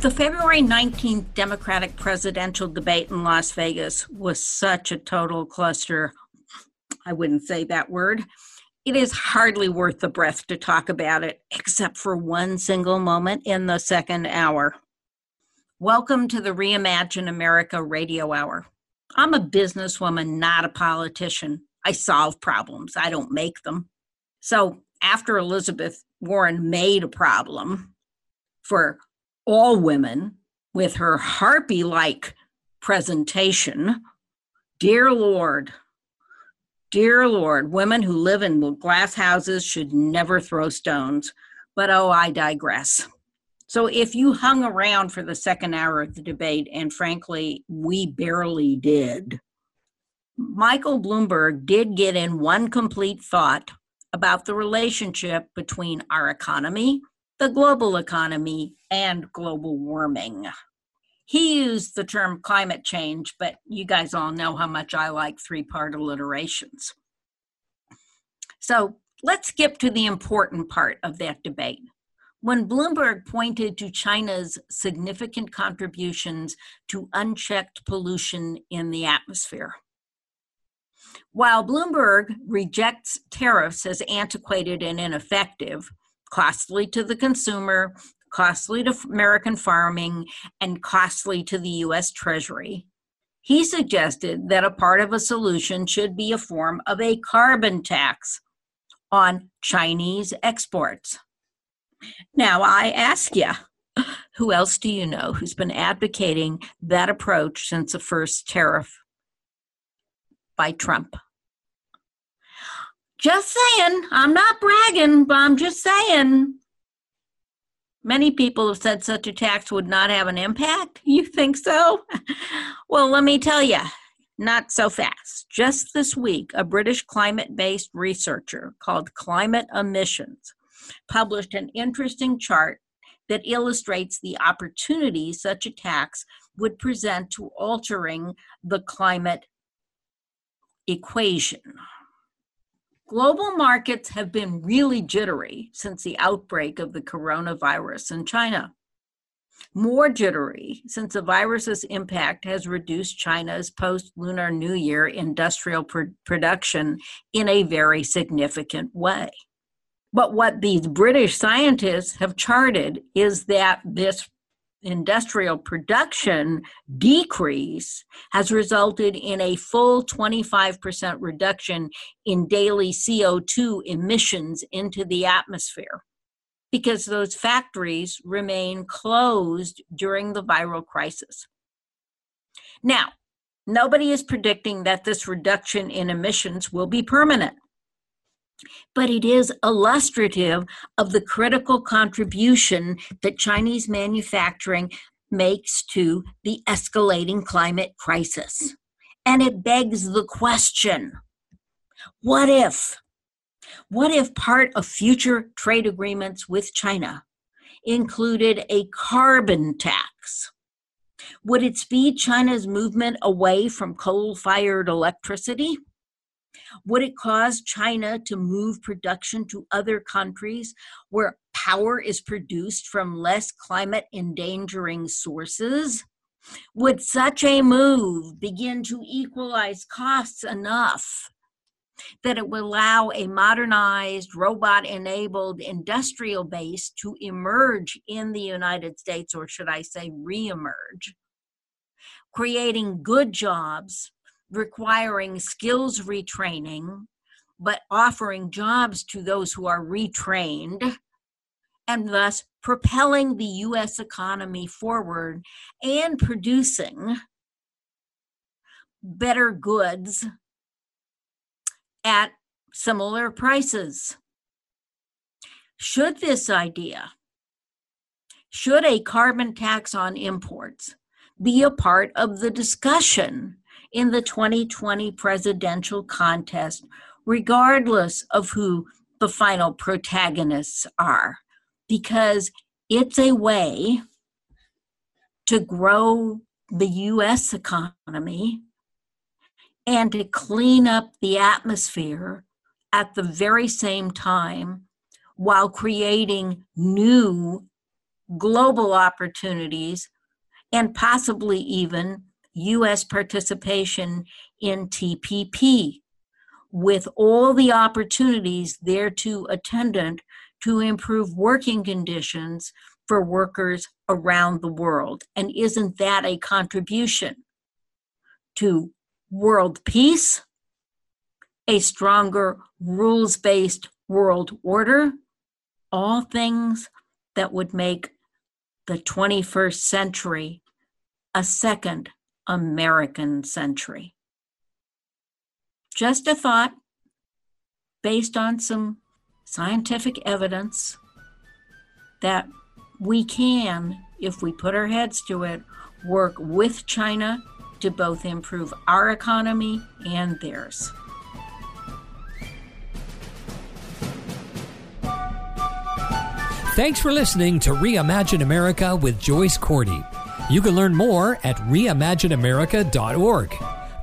The February 19th Democratic presidential debate in Las Vegas was such a total cluster. I wouldn't say that word. It is hardly worth the breath to talk about it, except for one single moment in the second hour. Welcome to the Reimagine America Radio Hour. I'm a businesswoman, not a politician. I solve problems, I don't make them. So, after Elizabeth Warren made a problem for all women with her harpy like presentation, dear Lord, dear Lord, women who live in glass houses should never throw stones. But oh, I digress. So if you hung around for the second hour of the debate, and frankly, we barely did, Michael Bloomberg did get in one complete thought about the relationship between our economy, the global economy, and global warming. He used the term climate change, but you guys all know how much I like three part alliterations. So let's skip to the important part of that debate when Bloomberg pointed to China's significant contributions to unchecked pollution in the atmosphere. While Bloomberg rejects tariffs as antiquated and ineffective, costly to the consumer, costly to American farming, and costly to the US Treasury, he suggested that a part of a solution should be a form of a carbon tax on Chinese exports. Now, I ask you, who else do you know who's been advocating that approach since the first tariff by Trump? Just saying, I'm not bragging, but I'm just saying. Many people have said such a tax would not have an impact. You think so? well, let me tell you, not so fast. Just this week, a British climate based researcher called Climate Emissions published an interesting chart that illustrates the opportunity such a tax would present to altering the climate equation. Global markets have been really jittery since the outbreak of the coronavirus in China. More jittery since the virus's impact has reduced China's post Lunar New Year industrial pr- production in a very significant way. But what these British scientists have charted is that this industrial production decrease has resulted in a full 25% reduction in daily CO2 emissions into the atmosphere because those factories remain closed during the viral crisis. Now, nobody is predicting that this reduction in emissions will be permanent but it is illustrative of the critical contribution that Chinese manufacturing makes to the escalating climate crisis. And it begs the question what if? What if part of future trade agreements with China included a carbon tax? Would it speed China's movement away from coal fired electricity? Would it cause China to move production to other countries where power is produced from less climate endangering sources? Would such a move begin to equalize costs enough that it would allow a modernized, robot enabled industrial base to emerge in the United States, or should I say, reemerge, creating good jobs requiring skills retraining, but offering jobs to those who are retrained, and thus propelling the US economy forward and producing better goods at similar prices. Should this idea, should a carbon tax on imports be a part of the discussion in the 2020 presidential contest, regardless of who the final protagonists are, because it's a way to grow the US economy and to clean up the atmosphere at the very same time while creating new global opportunities and possibly even US participation in TPP, with all the opportunities thereto attendant to improve working conditions for workers around the world. And isn't that a contribution to world peace, a stronger rules based world order? All things that would make the 21st century a second American century. Just a thought based on some scientific evidence that we can, if we put our heads to it, work with China to both improve our economy and theirs. Thanks for listening to Reimagine America with Joyce Cordy. You can learn more at reimagineamerica.org.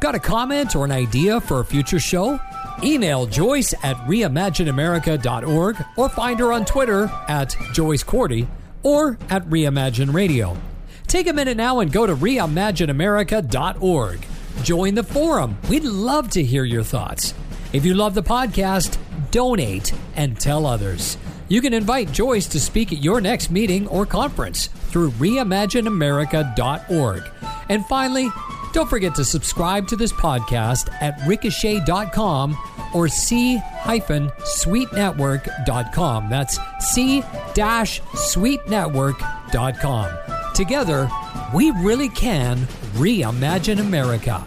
Got a comment or an idea for a future show? Email Joyce at reimagineamerica.org or find her on Twitter at Joyce Cordy or at Reimagine Radio. Take a minute now and go to reimagineamerica.org. Join the forum. We'd love to hear your thoughts. If you love the podcast, donate and tell others. You can invite Joyce to speak at your next meeting or conference through reimagineamerica.org. And finally, don't forget to subscribe to this podcast at ricochet.com or c-suitenetwork.com. That's c-suitenetwork.com. Together, we really can reimagine America.